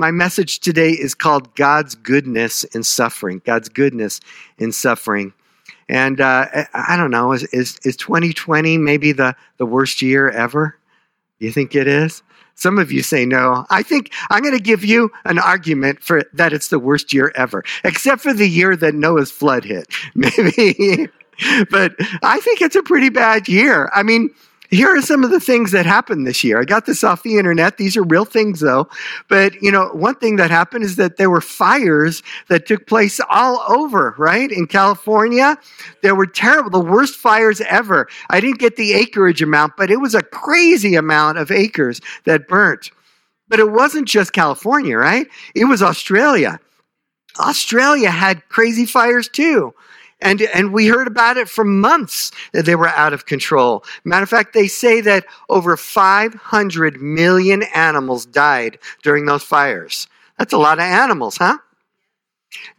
my message today is called God's Goodness in Suffering. God's Goodness in Suffering. And uh, I don't know, is, is, is 2020 maybe the, the worst year ever? You think it is? Some of you say no. I think I'm going to give you an argument for that it's the worst year ever, except for the year that Noah's flood hit. Maybe. but I think it's a pretty bad year. I mean, here are some of the things that happened this year. I got this off the internet. These are real things though. But, you know, one thing that happened is that there were fires that took place all over, right? In California, there were terrible, the worst fires ever. I didn't get the acreage amount, but it was a crazy amount of acres that burnt. But it wasn't just California, right? It was Australia. Australia had crazy fires too. And, and we heard about it for months that they were out of control. Matter of fact, they say that over 500 million animals died during those fires. That's a lot of animals, huh?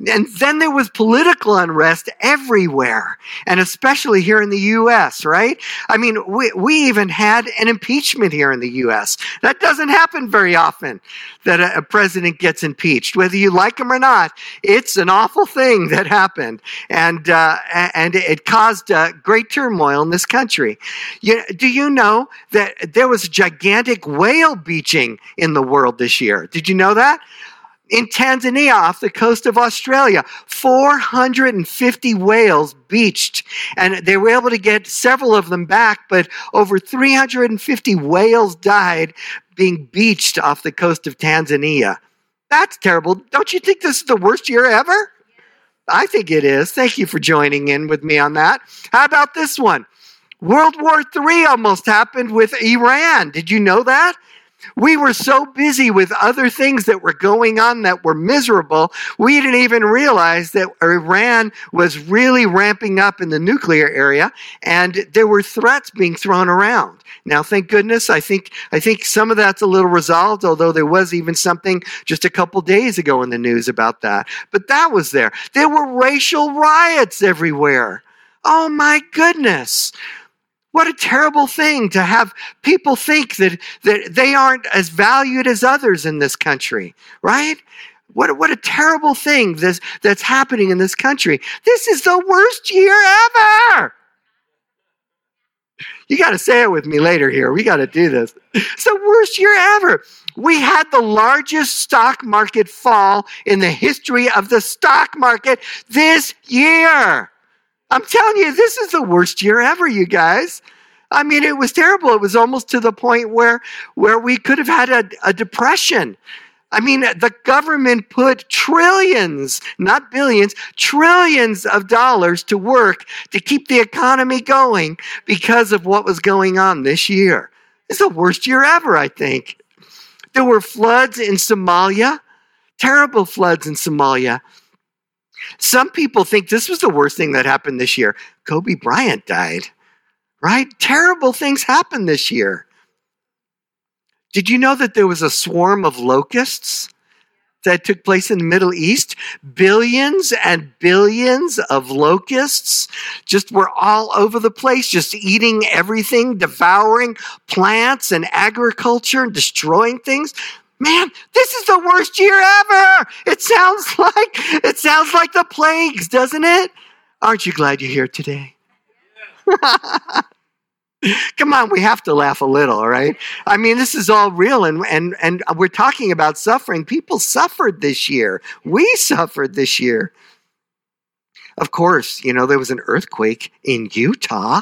And then there was political unrest everywhere, and especially here in the U.S., right? I mean, we, we even had an impeachment here in the U.S. That doesn't happen very often that a, a president gets impeached. Whether you like him or not, it's an awful thing that happened, and, uh, and it caused uh, great turmoil in this country. You, do you know that there was gigantic whale beaching in the world this year? Did you know that? In Tasmania off the coast of Australia. 450 whales beached, and they were able to get several of them back, but over 350 whales died being beached off the coast of Tasmania. That's terrible. Don't you think this is the worst year ever? I think it is. Thank you for joining in with me on that. How about this one? World War III almost happened with Iran. Did you know that? We were so busy with other things that were going on that were miserable, we didn't even realize that Iran was really ramping up in the nuclear area and there were threats being thrown around. Now, thank goodness, I think, I think some of that's a little resolved, although there was even something just a couple days ago in the news about that. But that was there. There were racial riots everywhere. Oh my goodness. What a terrible thing to have people think that, that they aren't as valued as others in this country, right? What, what a terrible thing this, that's happening in this country. This is the worst year ever. You got to say it with me later here. We got to do this. It's the worst year ever. We had the largest stock market fall in the history of the stock market this year. I'm telling you, this is the worst year ever, you guys. I mean, it was terrible. It was almost to the point where, where we could have had a, a depression. I mean, the government put trillions, not billions, trillions of dollars to work to keep the economy going because of what was going on this year. It's the worst year ever, I think. There were floods in Somalia, terrible floods in Somalia. Some people think this was the worst thing that happened this year. Kobe Bryant died, right? Terrible things happened this year. Did you know that there was a swarm of locusts that took place in the Middle East? Billions and billions of locusts just were all over the place, just eating everything, devouring plants and agriculture and destroying things man, this is the worst year ever. It sounds like it sounds like the plagues, doesn't it? Aren't you glad you're here today? Come on, we have to laugh a little, right? I mean, this is all real and and and we're talking about suffering. People suffered this year. We suffered this year. Of course, you know, there was an earthquake in Utah.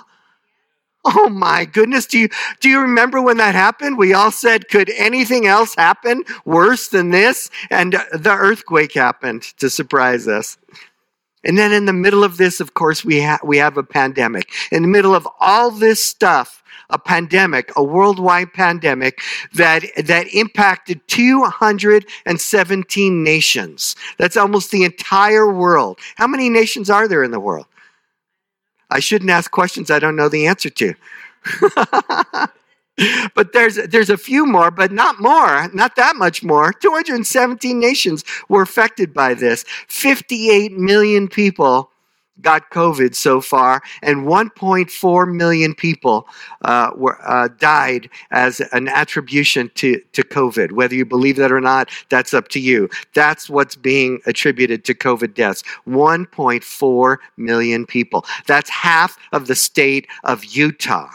Oh my goodness. Do you, do you remember when that happened? We all said, could anything else happen worse than this? And the earthquake happened to surprise us. And then in the middle of this, of course, we, ha- we have a pandemic. In the middle of all this stuff, a pandemic, a worldwide pandemic that, that impacted 217 nations. That's almost the entire world. How many nations are there in the world? I shouldn't ask questions I don't know the answer to. but there's there's a few more, but not more, not that much more. 217 nations were affected by this. 58 million people got COVID so far, and 1.4 million people uh, were uh, died as an attribution to, to COVID. Whether you believe that or not, that's up to you. That's what's being attributed to COVID deaths. 1.4 million people. That's half of the state of Utah.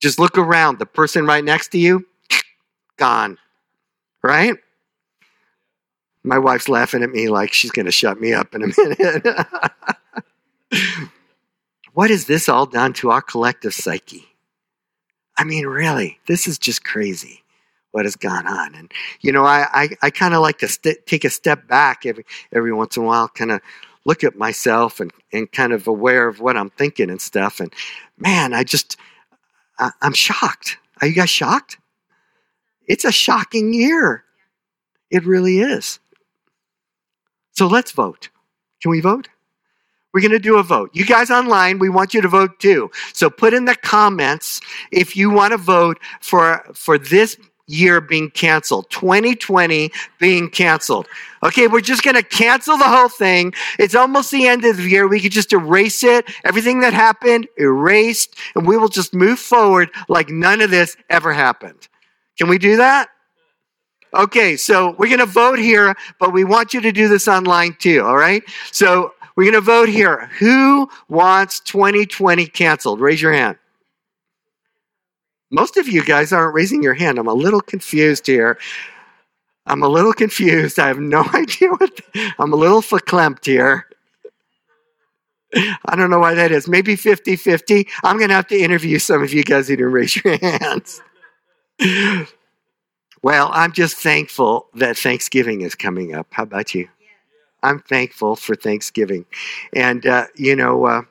Just look around. The person right next to you, gone. Right? My wife's laughing at me like she's going to shut me up in a minute. what has this all done to our collective psyche? I mean, really, this is just crazy what has gone on. And, you know, I, I, I kind of like to st- take a step back every, every once in a while, kind of look at myself and, and kind of aware of what I'm thinking and stuff. And man, I just, I, I'm shocked. Are you guys shocked? It's a shocking year. It really is. So let's vote. Can we vote? We're going to do a vote. You guys online, we want you to vote too. So put in the comments if you want to vote for for this year being canceled, 2020 being canceled. Okay, we're just going to cancel the whole thing. It's almost the end of the year. We could just erase it. Everything that happened, erased, and we will just move forward like none of this ever happened. Can we do that? Okay, so we're going to vote here, but we want you to do this online too, all right? So we're going to vote here. Who wants 2020 canceled? Raise your hand. Most of you guys aren't raising your hand. I'm a little confused here. I'm a little confused. I have no idea what. The, I'm a little verklempt here. I don't know why that is. Maybe 50 50. I'm going to have to interview some of you guys who didn't raise your hands. Well, I'm just thankful that Thanksgiving is coming up. How about you? I'm thankful for Thanksgiving. And, uh, you know, uh,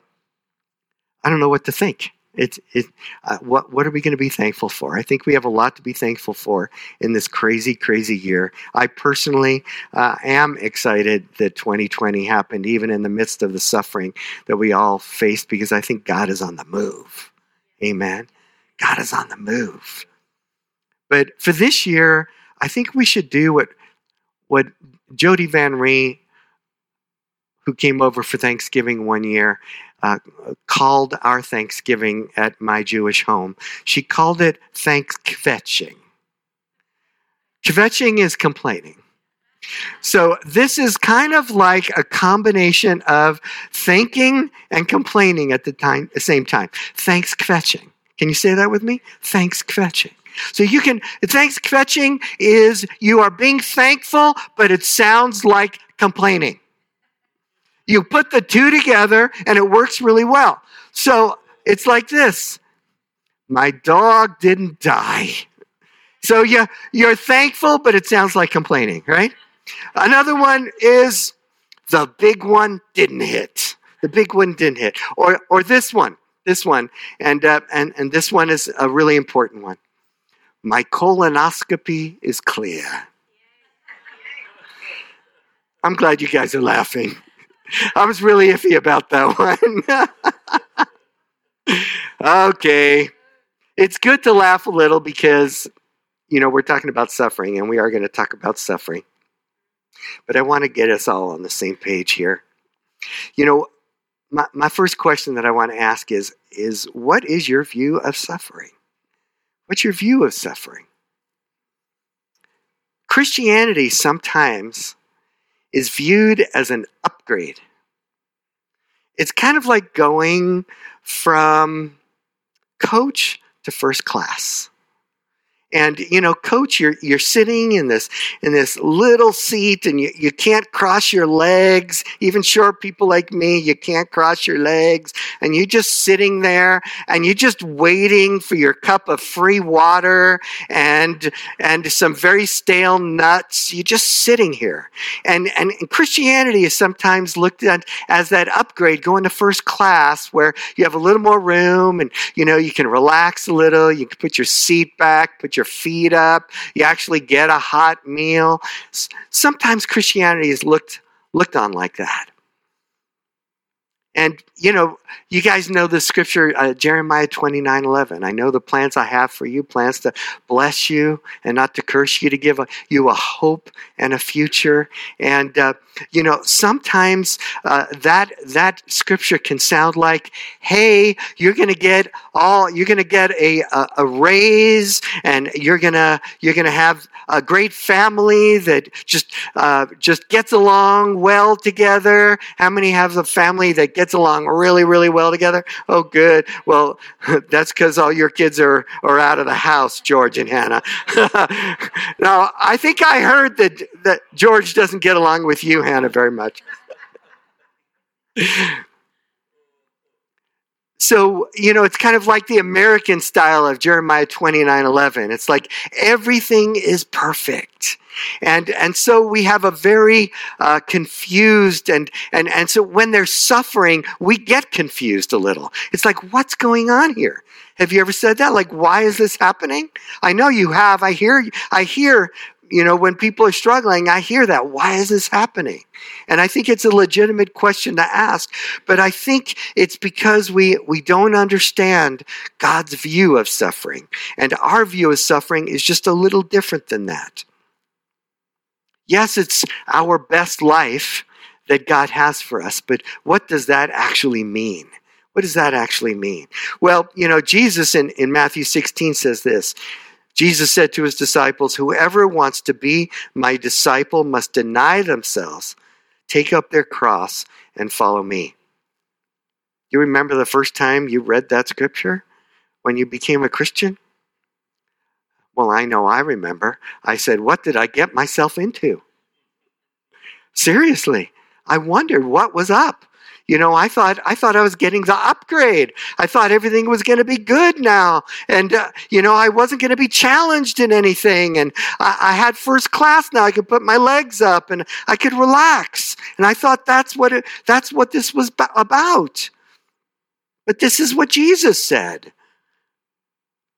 I don't know what to think. It's it, uh, what what are we going to be thankful for? I think we have a lot to be thankful for in this crazy, crazy year. I personally uh, am excited that 2020 happened, even in the midst of the suffering that we all faced, because I think God is on the move. Amen. God is on the move. But for this year, I think we should do what what Jody Van Ree, who came over for Thanksgiving one year, uh, called our Thanksgiving at my Jewish home. She called it thanks-kvetching. Kvetching is complaining. So this is kind of like a combination of thanking and complaining at the time, the same time. Thanks-kvetching. Can you say that with me? Thanks-kvetching. So you can, thanks-kvetching is you are being thankful, but it sounds like complaining. You put the two together and it works really well. So it's like this My dog didn't die. So you, you're thankful, but it sounds like complaining, right? Another one is the big one didn't hit. The big one didn't hit. Or, or this one, this one, and, uh, and, and this one is a really important one. My colonoscopy is clear. I'm glad you guys are laughing. I was really iffy about that one. okay. It's good to laugh a little because, you know, we're talking about suffering and we are going to talk about suffering. But I want to get us all on the same page here. You know, my, my first question that I want to ask is, is what is your view of suffering? What's your view of suffering? Christianity sometimes is viewed as an upgrade. It's kind of like going from coach to first class. And you know, coach, you're you're sitting in this in this little seat, and you, you can't cross your legs. Even short people like me, you can't cross your legs, and you're just sitting there, and you're just waiting for your cup of free water and and some very stale nuts. You're just sitting here, and and, and Christianity is sometimes looked at as that upgrade, going to first class, where you have a little more room, and you know you can relax a little. You can put your seat back, put your your feet up. You actually get a hot meal. Sometimes Christianity is looked, looked on like that. And, you know, you guys know the scripture, uh, Jeremiah 29 11. I know the plans I have for you, plans to bless you and not to curse you, to give a, you a hope and a future. And, uh, you know, sometimes uh, that, that scripture can sound like, hey, you're going to get all, you're going to get a, a, a raise and you're to, you're to have a great family that just, uh, just gets along well together. How many have a family that gets along really, really well together? Oh, good. Well, that's because all your kids are, are out of the house, George and Hannah. now, I think I heard that, that George doesn't get along with you, Hannah, very much. So, you know, it's kind of like the American style of Jeremiah 29 11. It's like everything is perfect. And, and so we have a very uh, confused, and, and, and so when they're suffering, we get confused a little. It's like, what's going on here? Have you ever said that? Like, why is this happening? I know you have. I hear, I hear you know, when people are struggling, I hear that. Why is this happening? And I think it's a legitimate question to ask, but I think it's because we, we don't understand God's view of suffering. And our view of suffering is just a little different than that. Yes, it's our best life that God has for us, but what does that actually mean? What does that actually mean? Well, you know, Jesus in, in Matthew 16 says this Jesus said to his disciples, Whoever wants to be my disciple must deny themselves, take up their cross, and follow me. You remember the first time you read that scripture when you became a Christian? Well, I know I remember. I said, What did I get myself into? Seriously, I wondered what was up. You know, I thought I thought I was getting the upgrade. I thought everything was going to be good now, and uh, you know, I wasn't going to be challenged in anything. And I, I, had first class now. I could put my legs up and I could relax. And I thought that's what it, that's what this was about. But this is what Jesus said: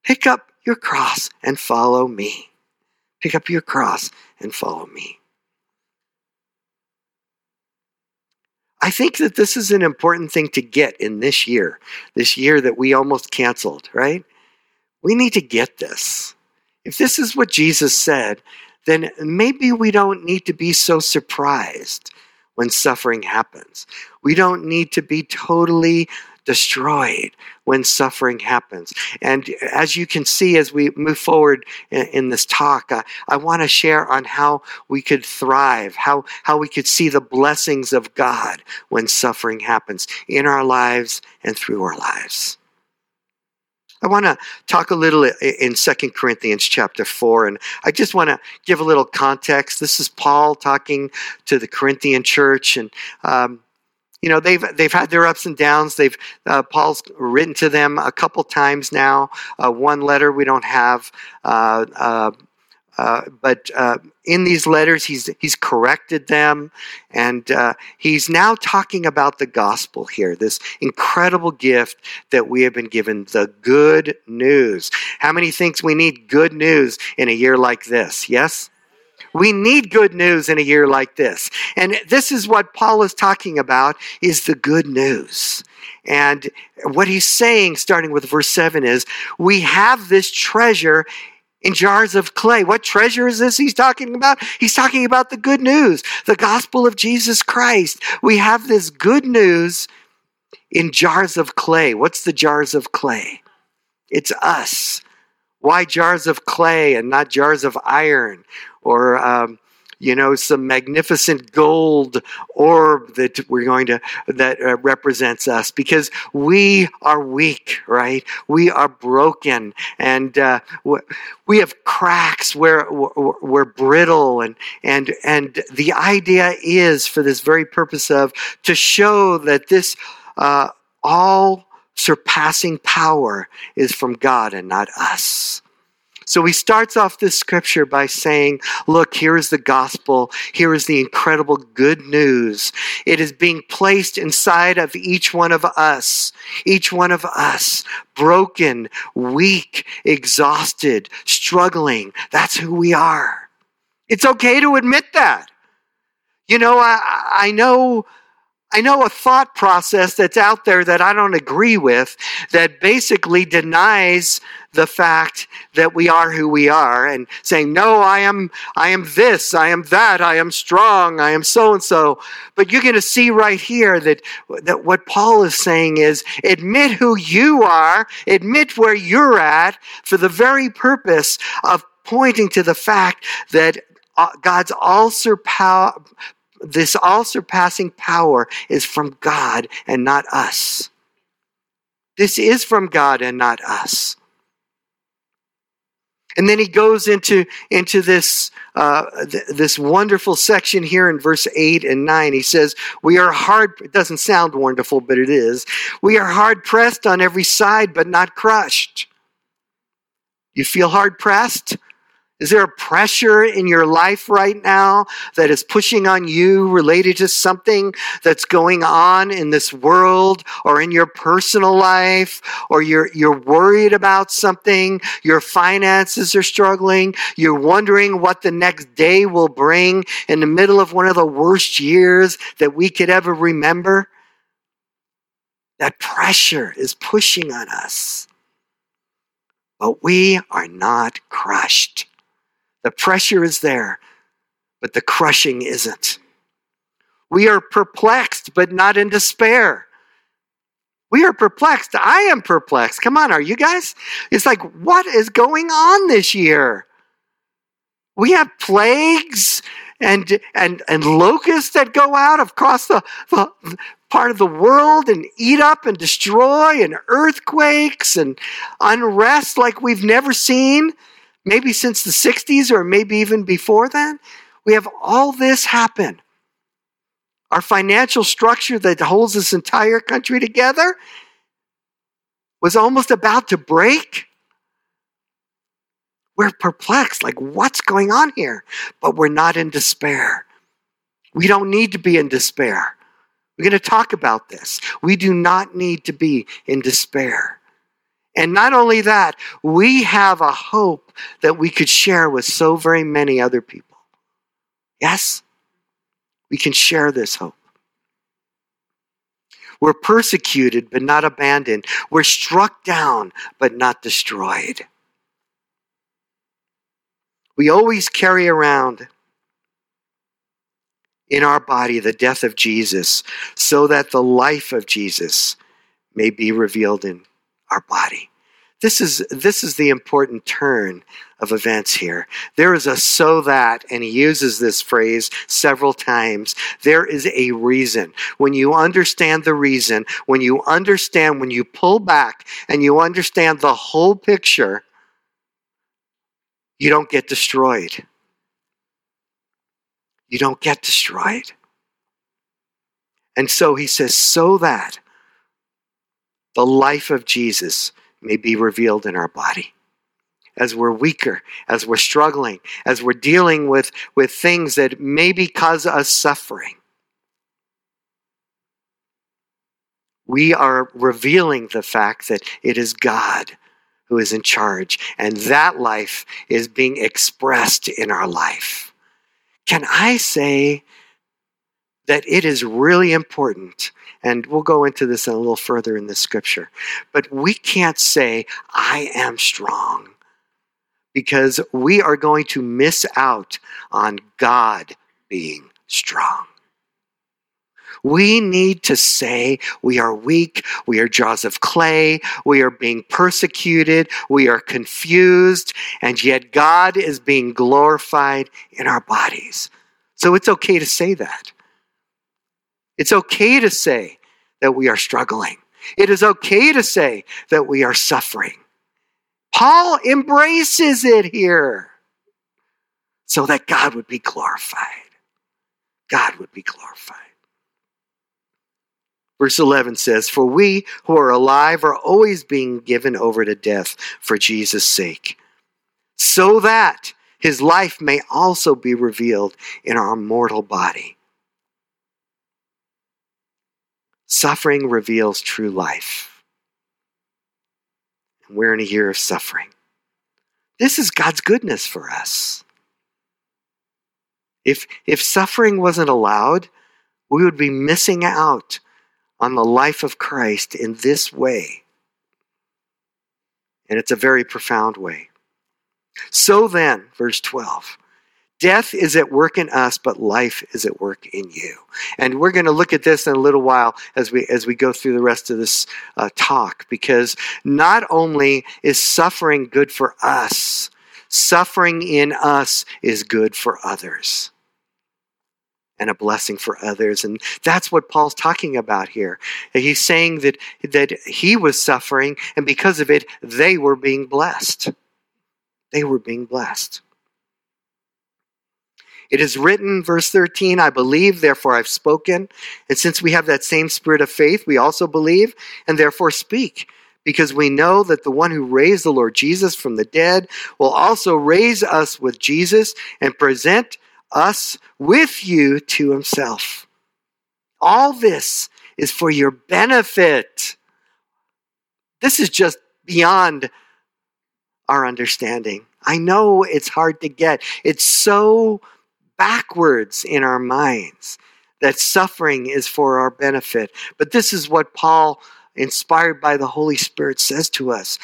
Pick up your cross and follow me. Pick up your cross and follow me. I think that this is an important thing to get in this year, this year that we almost canceled, right? We need to get this. If this is what Jesus said, then maybe we don't need to be so surprised when suffering happens. We don't need to be totally destroyed when suffering happens. And as you can see, as we move forward in, in this talk, uh, I want to share on how we could thrive, how, how we could see the blessings of God when suffering happens in our lives and through our lives. I want to talk a little in Second Corinthians chapter 4, and I just want to give a little context. This is Paul talking to the Corinthian church, and um, you know they've they've had their ups and downs. They've uh, Paul's written to them a couple times now. Uh, one letter we don't have. Uh, uh, uh but uh, in these letters, he's he's corrected them, and he's now talking about the gospel here. This incredible gift that we have been given, the good news. How many thinks we need good news in a year like this? Yes. We need good news in a year like this. And this is what Paul is talking about is the good news. And what he's saying, starting with verse 7, is we have this treasure in jars of clay. What treasure is this he's talking about? He's talking about the good news, the gospel of Jesus Christ. We have this good news in jars of clay. What's the jars of clay? It's us. Why jars of clay and not jars of iron or um, you know some magnificent gold orb that we're going to that uh, represents us. Because we are weak right? We are broken. And uh, we have cracks where we're brittle. And and and the idea is for this very purpose of to show that this uh, all surpassing power is from god and not us so he starts off this scripture by saying, Look, here is the gospel. Here is the incredible good news. It is being placed inside of each one of us. Each one of us, broken, weak, exhausted, struggling. That's who we are. It's okay to admit that. You know, I, I know I know a thought process that's out there that I don't agree with that basically denies the fact that we are who we are and saying, no, I am, I am this, I am that, I am strong, I am so and so. But you're going to see right here that, that what Paul is saying is admit who you are, admit where you're at for the very purpose of pointing to the fact that uh, God's all surpass this all surpassing power is from God and not us. This is from God and not us. And then he goes into, into this, uh, th- this wonderful section here in verse 8 and 9. He says, We are hard, it doesn't sound wonderful, but it is. We are hard pressed on every side, but not crushed. You feel hard pressed? Is there a pressure in your life right now that is pushing on you related to something that's going on in this world or in your personal life or you're, you're worried about something? Your finances are struggling. You're wondering what the next day will bring in the middle of one of the worst years that we could ever remember? That pressure is pushing on us. But we are not crushed. The pressure is there, but the crushing isn't. We are perplexed, but not in despair. We are perplexed. I am perplexed. Come on, are you guys? It's like, what is going on this year? We have plagues and and and locusts that go out across the, the part of the world and eat up and destroy and earthquakes and unrest like we've never seen maybe since the 60s or maybe even before then. We have all this happen. Our financial structure that holds this entire country together was almost about to break. We're perplexed, like, what's going on here? But we're not in despair. We don't need to be in despair. We're going to talk about this. We do not need to be in despair. And not only that, we have a hope that we could share with so very many other people. Yes? We can share this hope. We're persecuted but not abandoned. We're struck down but not destroyed. We always carry around in our body the death of Jesus so that the life of Jesus may be revealed in our body. This is, this is the important turn of events here. There is a so that, and he uses this phrase several times. There is a reason. When you understand the reason, when you understand, when you pull back and you understand the whole picture, you don't get destroyed. You don't get destroyed. And so he says, so that the life of Jesus may be revealed in our body. As we're weaker, as we're struggling, as we're dealing with, with things that maybe cause us suffering, we are revealing the fact that it is God who is in charge, and that life is being expressed in our life. Can I say that it is really important and we'll go into this a little further in the scripture. But we can't say, I am strong, because we are going to miss out on God being strong. We need to say we are weak, we are jars of clay, we are being persecuted, we are confused, and yet God is being glorified in our bodies. So it's okay to say that. It's okay to say that we are struggling. It is okay to say that we are suffering. Paul embraces it here so that God would be glorified. God would be glorified. Verse 11 says, For we who are alive are always being given over to death for Jesus' sake, so that his life may also be revealed in our mortal body. Suffering reveals true life. And we're in a year of suffering. This is God's goodness for us. If, if suffering wasn't allowed, we would be missing out on the life of Christ in this way. And it's a very profound way. So then, verse 12, death is at work in us, but life is at work in you. And we're going to look at this in a little while as we as we go through the rest of this uh, talk, because not only is suffering good for us, suffering in us is good for others and a blessing for others. And that's what Paul's talking about here. He's saying that, that he was suffering, and because of it, they were being blessed. They were being blessed. It is written, verse 13, I believe, therefore I've spoken. And since we have that same spirit of faith, we also believe and therefore speak. Because we know that the one who raised the Lord Jesus from the dead will also raise us with Jesus and present us with you to himself. All this is for your benefit. This is just beyond our understanding. I know it's hard to get. It's so backwards in our minds that suffering is for our benefit. But this is what Paul, inspired by the Holy Spirit, says to us.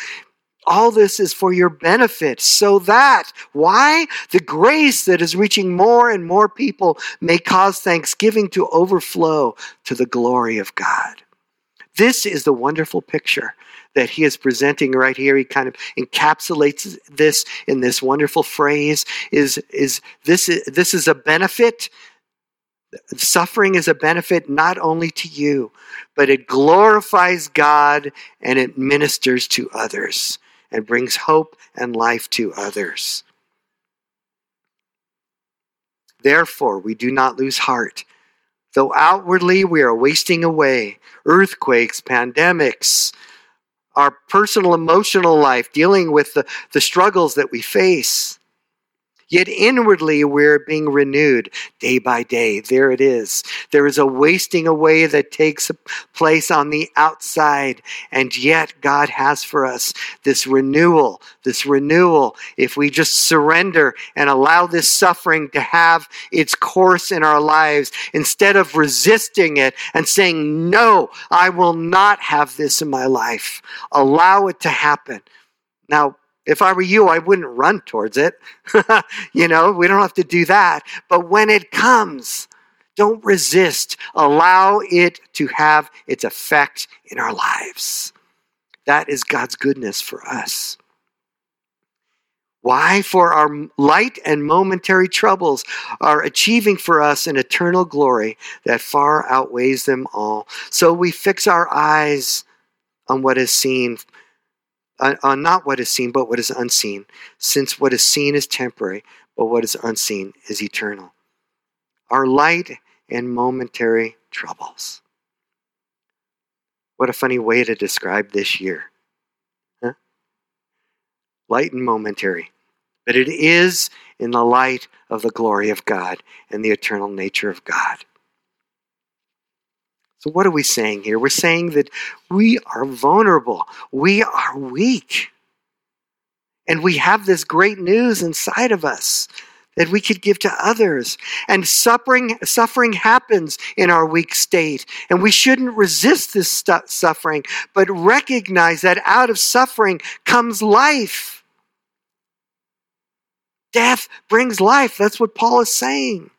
All this is for your benefit, so that, why? The grace that is reaching more and more people may cause thanksgiving to overflow to the glory of God. This is the wonderful picture that he is presenting right here. He kind of encapsulates this in this wonderful phrase is, is this, this is a benefit. Suffering is a benefit not only to you, but it glorifies God and it ministers to others and brings hope and life to others. Therefore, we do not lose heart. Though outwardly we are wasting away, earthquakes, pandemics, our personal emotional life, dealing with the, the struggles that we face. Yet inwardly we're being renewed day by day. There it is. There is a wasting away that takes place on the outside. And yet God has for us this renewal, this renewal. If we just surrender and allow this suffering to have its course in our lives, instead of resisting it and saying, no, I will not have this in my life. Allow it to happen. Now, if I were you, I wouldn't run towards it. you know, we don't have to do that. But when it comes, don't resist. Allow it to have its effect in our lives. That is God's goodness for us. Why? For our light and momentary troubles are achieving for us an eternal glory that far outweighs them all. So we fix our eyes on what is seen uh, not what is seen, but what is unseen, since what is seen is temporary, but what is unseen is eternal. Our light and momentary troubles. What a funny way to describe this year. Huh? Light and momentary. But it is in the light of the glory of God and the eternal nature of God. So, what are we saying here? We're saying that we are vulnerable, we are weak. And we have this great news inside of us that we could give to others. And suffering, suffering happens in our weak state. And we shouldn't resist this stu- suffering, but recognize that out of suffering comes life. Death brings life. That's what Paul is saying.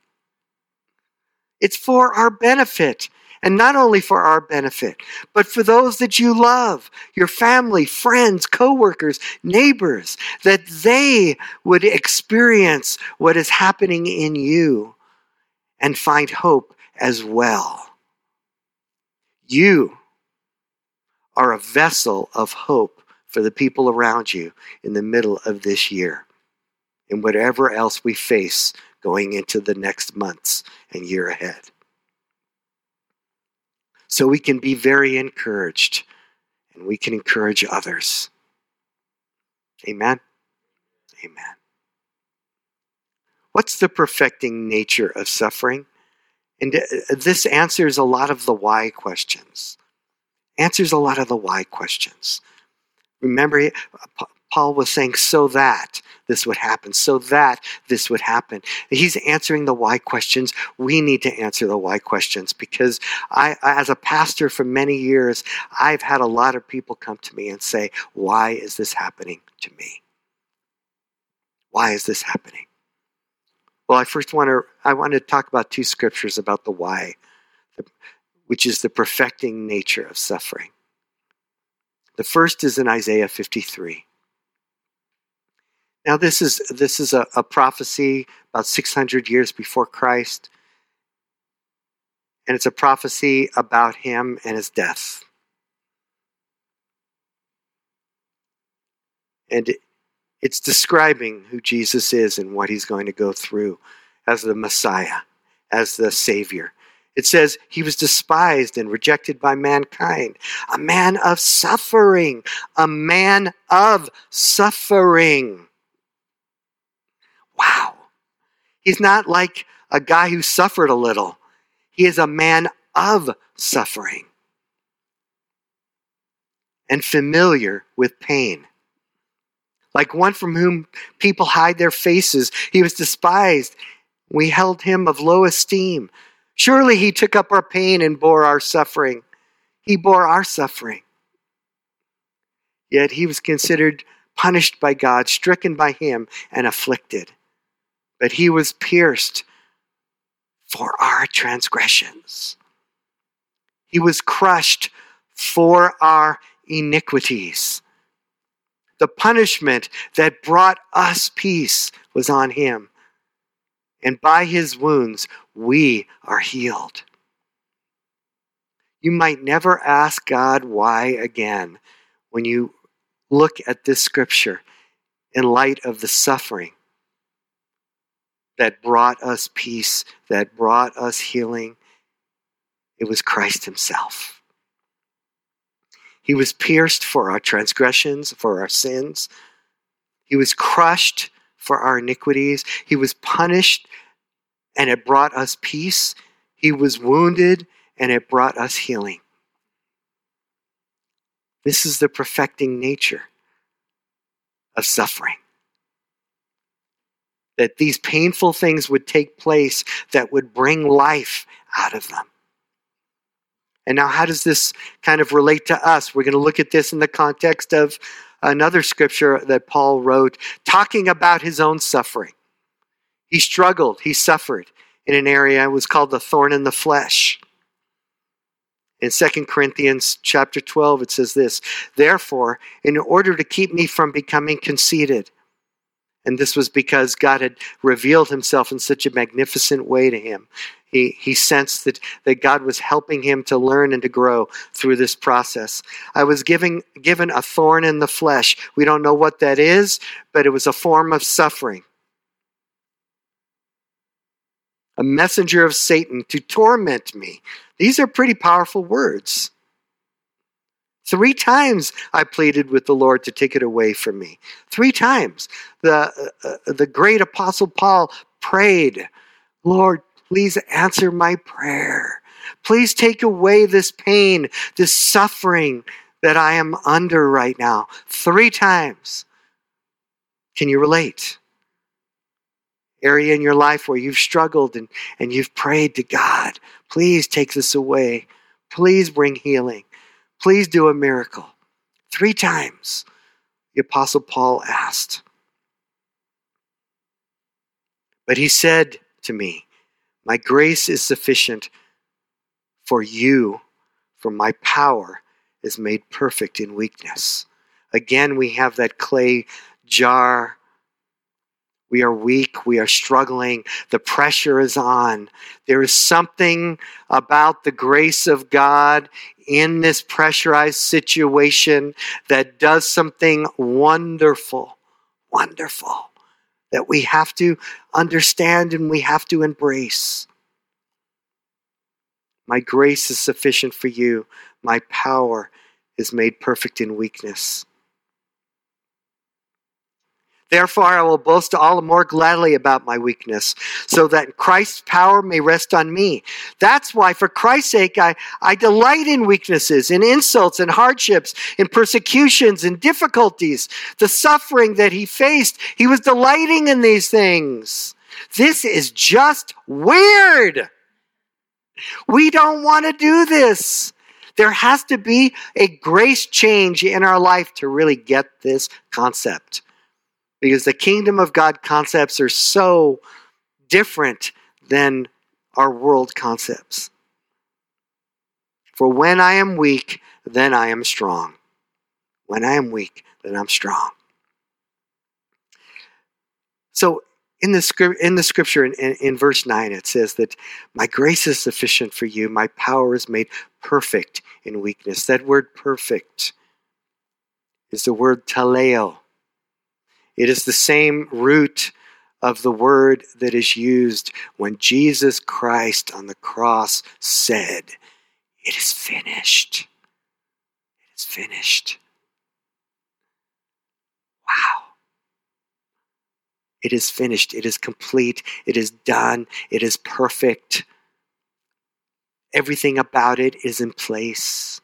It's for our benefit. And not only for our benefit, but for those that you love, your family, friends, coworkers, neighbors, that they would experience what is happening in you and find hope as well. You are a vessel of hope for the people around you in the middle of this year and whatever else we face going into the next months and year ahead so we can be very encouraged and we can encourage others. Amen. Amen. What's the perfecting nature of suffering? And uh, this answers a lot of the why questions. Answers a lot of the why questions. Remember, Paul was saying, so that this would happen, so that this would happen. He's answering the why questions. We need to answer the why questions because I, as a pastor for many years, I've had a lot of people come to me and say, why is this happening to me? Why is this happening? Well, I first want to I want to talk about two scriptures about the why, which is the perfecting nature of suffering. The first is in Isaiah 53. Now, this is, this is a, a prophecy about 600 years before Christ, and it's a prophecy about him and his death. And it's describing who Jesus is and what he's going to go through as the Messiah, as the Savior. It says he was despised and rejected by mankind, a man of suffering, a man of suffering. Wow. He's not like a guy who suffered a little, he is a man of suffering and familiar with pain. Like one from whom people hide their faces, he was despised. We held him of low esteem. Surely he took up our pain and bore our suffering. He bore our suffering. Yet he was considered punished by God, stricken by him, and afflicted but he was pierced for our transgressions. He was crushed for our iniquities. The punishment that brought us peace was on him, and by his wounds we are healed. You might never ask God why again when you look at this scripture in light of the suffering that brought us peace, that brought us healing. It was Christ Himself. He was pierced for our transgressions, for our sins. He was crushed for our iniquities. He was punished, and it brought us peace. He was wounded, and it brought us healing. This is the perfecting nature of suffering that these painful things would take place that would bring life out of them. And now, how does this kind of relate to us? We're going to look at this in the context of another scripture that Paul wrote, talking about his own suffering. He struggled, he suffered in an area that was called the thorn in the flesh. In 2 Corinthians chapter 12, it says this Therefore, in order to keep me from becoming conceited, and this was because God had revealed himself in such a magnificent way to him. He, he sensed that, that God was helping him to learn and to grow through this process. I was giving, given a thorn in the flesh. We don't know what that is, but it was a form of suffering. A messenger of Satan to torment me. These are pretty powerful words. Three times I pleaded with the Lord to take it away from me. Three times. The, uh, uh, the great apostle Paul prayed, Lord, please answer my prayer. Please take away this pain, this suffering that I am under right now. Three times. Can you relate? Area in your life where you've struggled and, and you've prayed to God, please take this away. Please bring healing. Please do a miracle. Three times the Apostle Paul asked. But he said to me, My grace is sufficient for you, for my power is made perfect in weakness. Again, we have that clay jar we are weak. We are struggling. The pressure is on. There is something about the grace of God in this pressurized situation that does something wonderful, wonderful that we have to understand and we have to embrace. My grace is sufficient for you. My power is made perfect in weakness. Therefore, I will boast all the more gladly about my weakness, so that Christ's power may rest on me. That's why, for Christ's sake, I, I delight in weaknesses, in insults, and hardships, in persecutions, and difficulties. The suffering that he faced, he was delighting in these things. This is just weird. We don't want to do this. There has to be a grace change in our life to really get this concept because the kingdom of God concepts are so different than our world concepts. For when I am weak, then I am strong. When I am weak, then I'm strong. So in the script in the scripture in, in, in, verse 9 it says that my grace is sufficient for you my power is made perfect in weakness that word perfect is the word teleo it is the same root of the word that is used when Jesus Christ on the cross said, It is finished. It is finished. Wow. It is finished. It is complete. It is done. It is perfect. Everything about it is in place.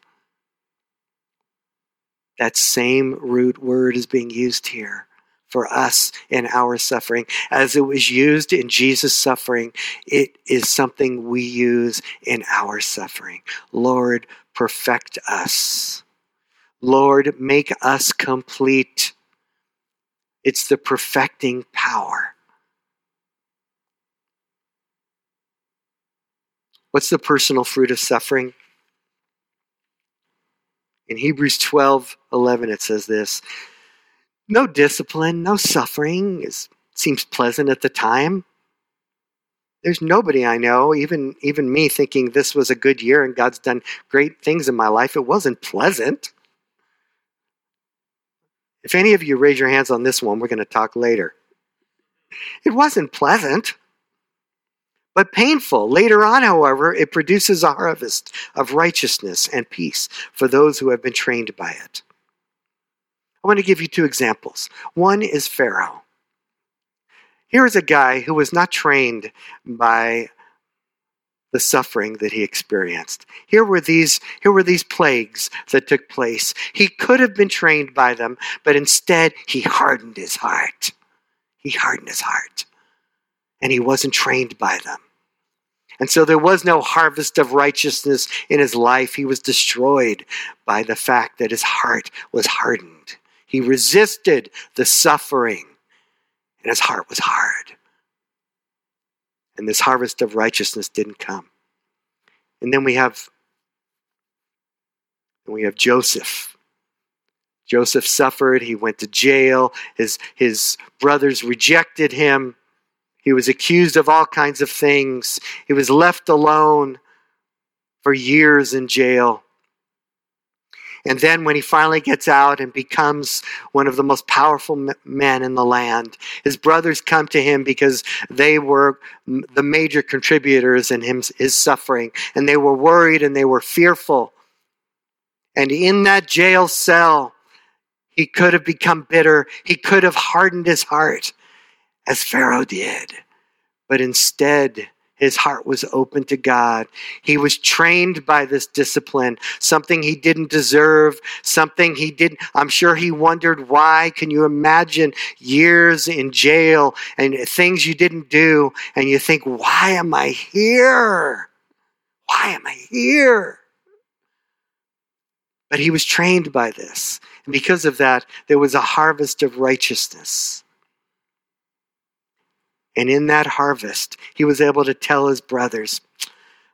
That same root word is being used here for us in our suffering. As it was used in Jesus' suffering, it is something we use in our suffering. Lord, perfect us. Lord, make us complete. It's the perfecting power. What's the personal fruit of suffering? In Hebrews 12 11, it says this no discipline, no suffering. It seems pleasant at the time. There's nobody I know, even even me, thinking this was a good year and God's done great things in my life. It wasn't pleasant. If any of you raise your hands on this one, we're going to talk later. It wasn't pleasant, but painful. Later on, however, it produces a harvest of righteousness and peace for those who have been trained by it. I want to give you two examples. One is Pharaoh. Here is a guy who was not trained by the suffering that he experienced. Here were these here were these plagues that took place. He could have been trained by them, but instead he hardened his heart. He hardened his heart. And he wasn't trained by them. And so there was no harvest of righteousness in his life. He was destroyed by the fact that his heart was hardened. He resisted the suffering, and his heart was hard. And this harvest of righteousness didn't come. And then we have and we have Joseph. Joseph suffered, he went to jail, his, his brothers rejected him. He was accused of all kinds of things. He was left alone for years in jail. And then when he finally gets out and becomes one of the most powerful men in the land, his brothers come to him because they were the major contributors in his suffering. And they were worried and they were fearful. And in that jail cell, he could have become bitter. He could have hardened his heart as Pharaoh did. But instead, his heart was open to God. He was trained by this discipline, something he didn't deserve, something he didn't. I'm sure he wondered why. Can you imagine years in jail and things you didn't do? And you think, why am I here? Why am I here? But he was trained by this. And because of that, there was a harvest of righteousness. And in that harvest, he was able to tell his brothers,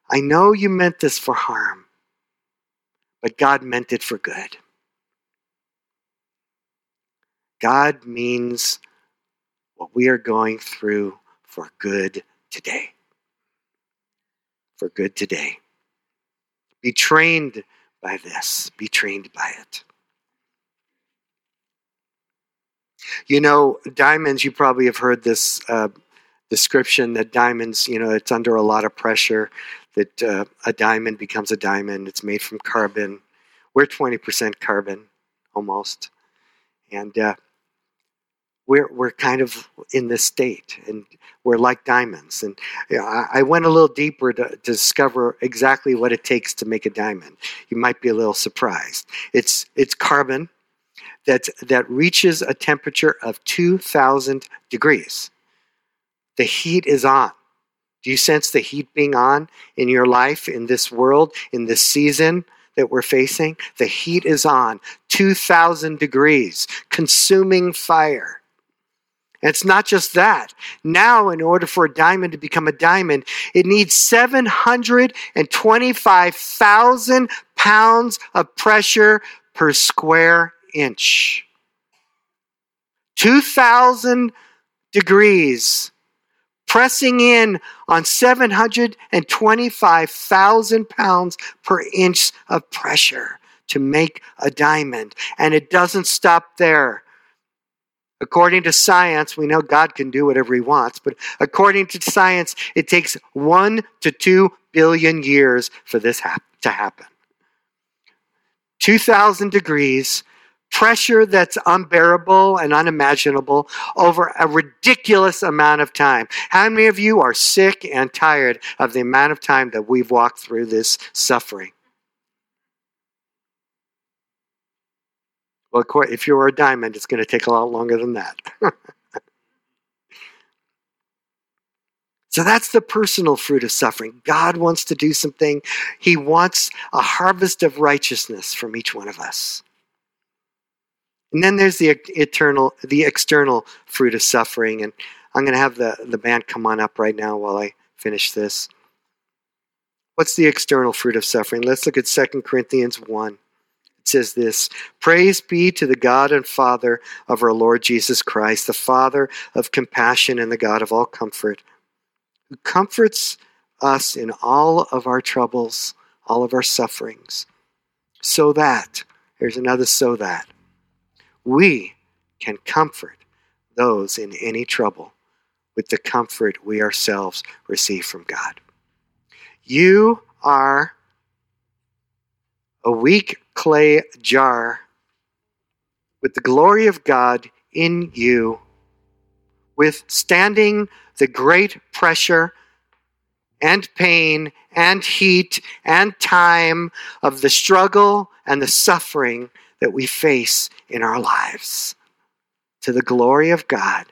I know you meant this for harm, but God meant it for good. God means what we are going through for good today. For good today. Be trained by this, be trained by it. You know, diamonds, you probably have heard this uh, description that diamonds, you know, it's under a lot of pressure, that uh, a diamond becomes a diamond. It's made from carbon. We're 20% carbon, almost. And uh, we're, we're kind of in this state and we're like diamonds. And you know, I, I, went a little deeper to, to, discover exactly what it takes to make a diamond. You might be a little surprised. It's, it's carbon that, that reaches a temperature of 2,000 degrees. The heat is on. Do you sense the heat being on in your life, in this world, in this season that we're facing? The heat is on. 2,000 degrees, consuming fire. And it's not just that. Now, in order for a diamond to become a diamond, it needs 725,000 pounds of pressure per square inch. 2,000 degrees, pressing in on 725,000 pounds per inch of pressure to make a diamond. And it doesn't stop there. According to science, we know God can do whatever He wants, but according to science, it takes one to two billion years for this hap- to happen. 2,000 degrees, pressure that's unbearable and unimaginable over a ridiculous amount of time. How many of you are sick and tired of the amount of time that we've walked through this suffering? Well, course, if you're a diamond, it's going to take a lot longer than that. so that's the personal fruit of suffering. God wants to do something, He wants a harvest of righteousness from each one of us. And then there's the eternal, the external fruit of suffering. And I'm going to have the, the band come on up right now while I finish this. What's the external fruit of suffering? Let's look at 2 Corinthians 1. It says this Praise be to the God and Father of our Lord Jesus Christ, the Father of compassion and the God of all comfort, who comforts us in all of our troubles, all of our sufferings, so that, here's another so that, we can comfort those in any trouble with the comfort we ourselves receive from God. You are a weak clay jar with the glory of God in you, withstanding the great pressure and pain and heat and time of the struggle and the suffering that we face in our lives. To the glory of God,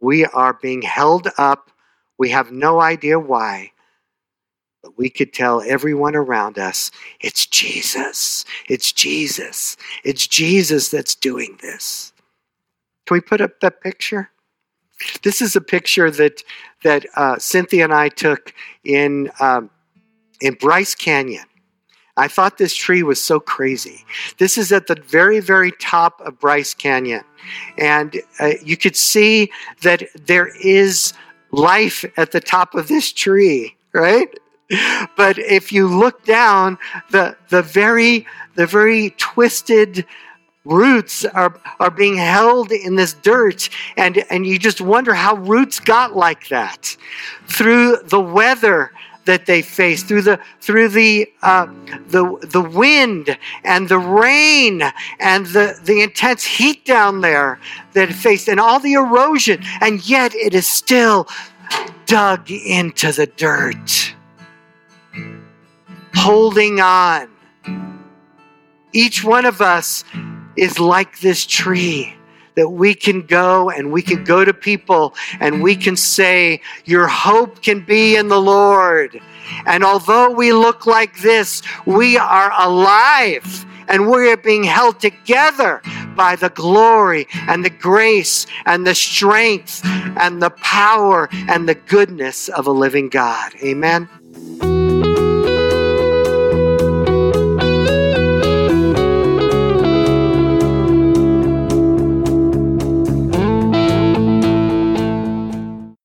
we are being held up. We have no idea why, but we could tell everyone around us it's Jesus. It's Jesus. It's Jesus that's doing this. Can we put up that picture? This is a picture that that uh, Cynthia and I took in um, in Bryce Canyon. I thought this tree was so crazy. This is at the very, very top of Bryce Canyon, and uh, you could see that there is life at the top of this tree, right? but if you look down, the, the very the very twisted roots are, are being held in this dirt and, and you just wonder how roots got like that through the weather that they face through the through the uh, the the wind and the rain and the the intense heat down there that it faced and all the erosion and yet it is still dug into the dirt holding on. Each one of us is like this tree that we can go and we can go to people and we can say, Your hope can be in the Lord. And although we look like this, we are alive and we are being held together by the glory and the grace and the strength and the power and the goodness of a living God. Amen.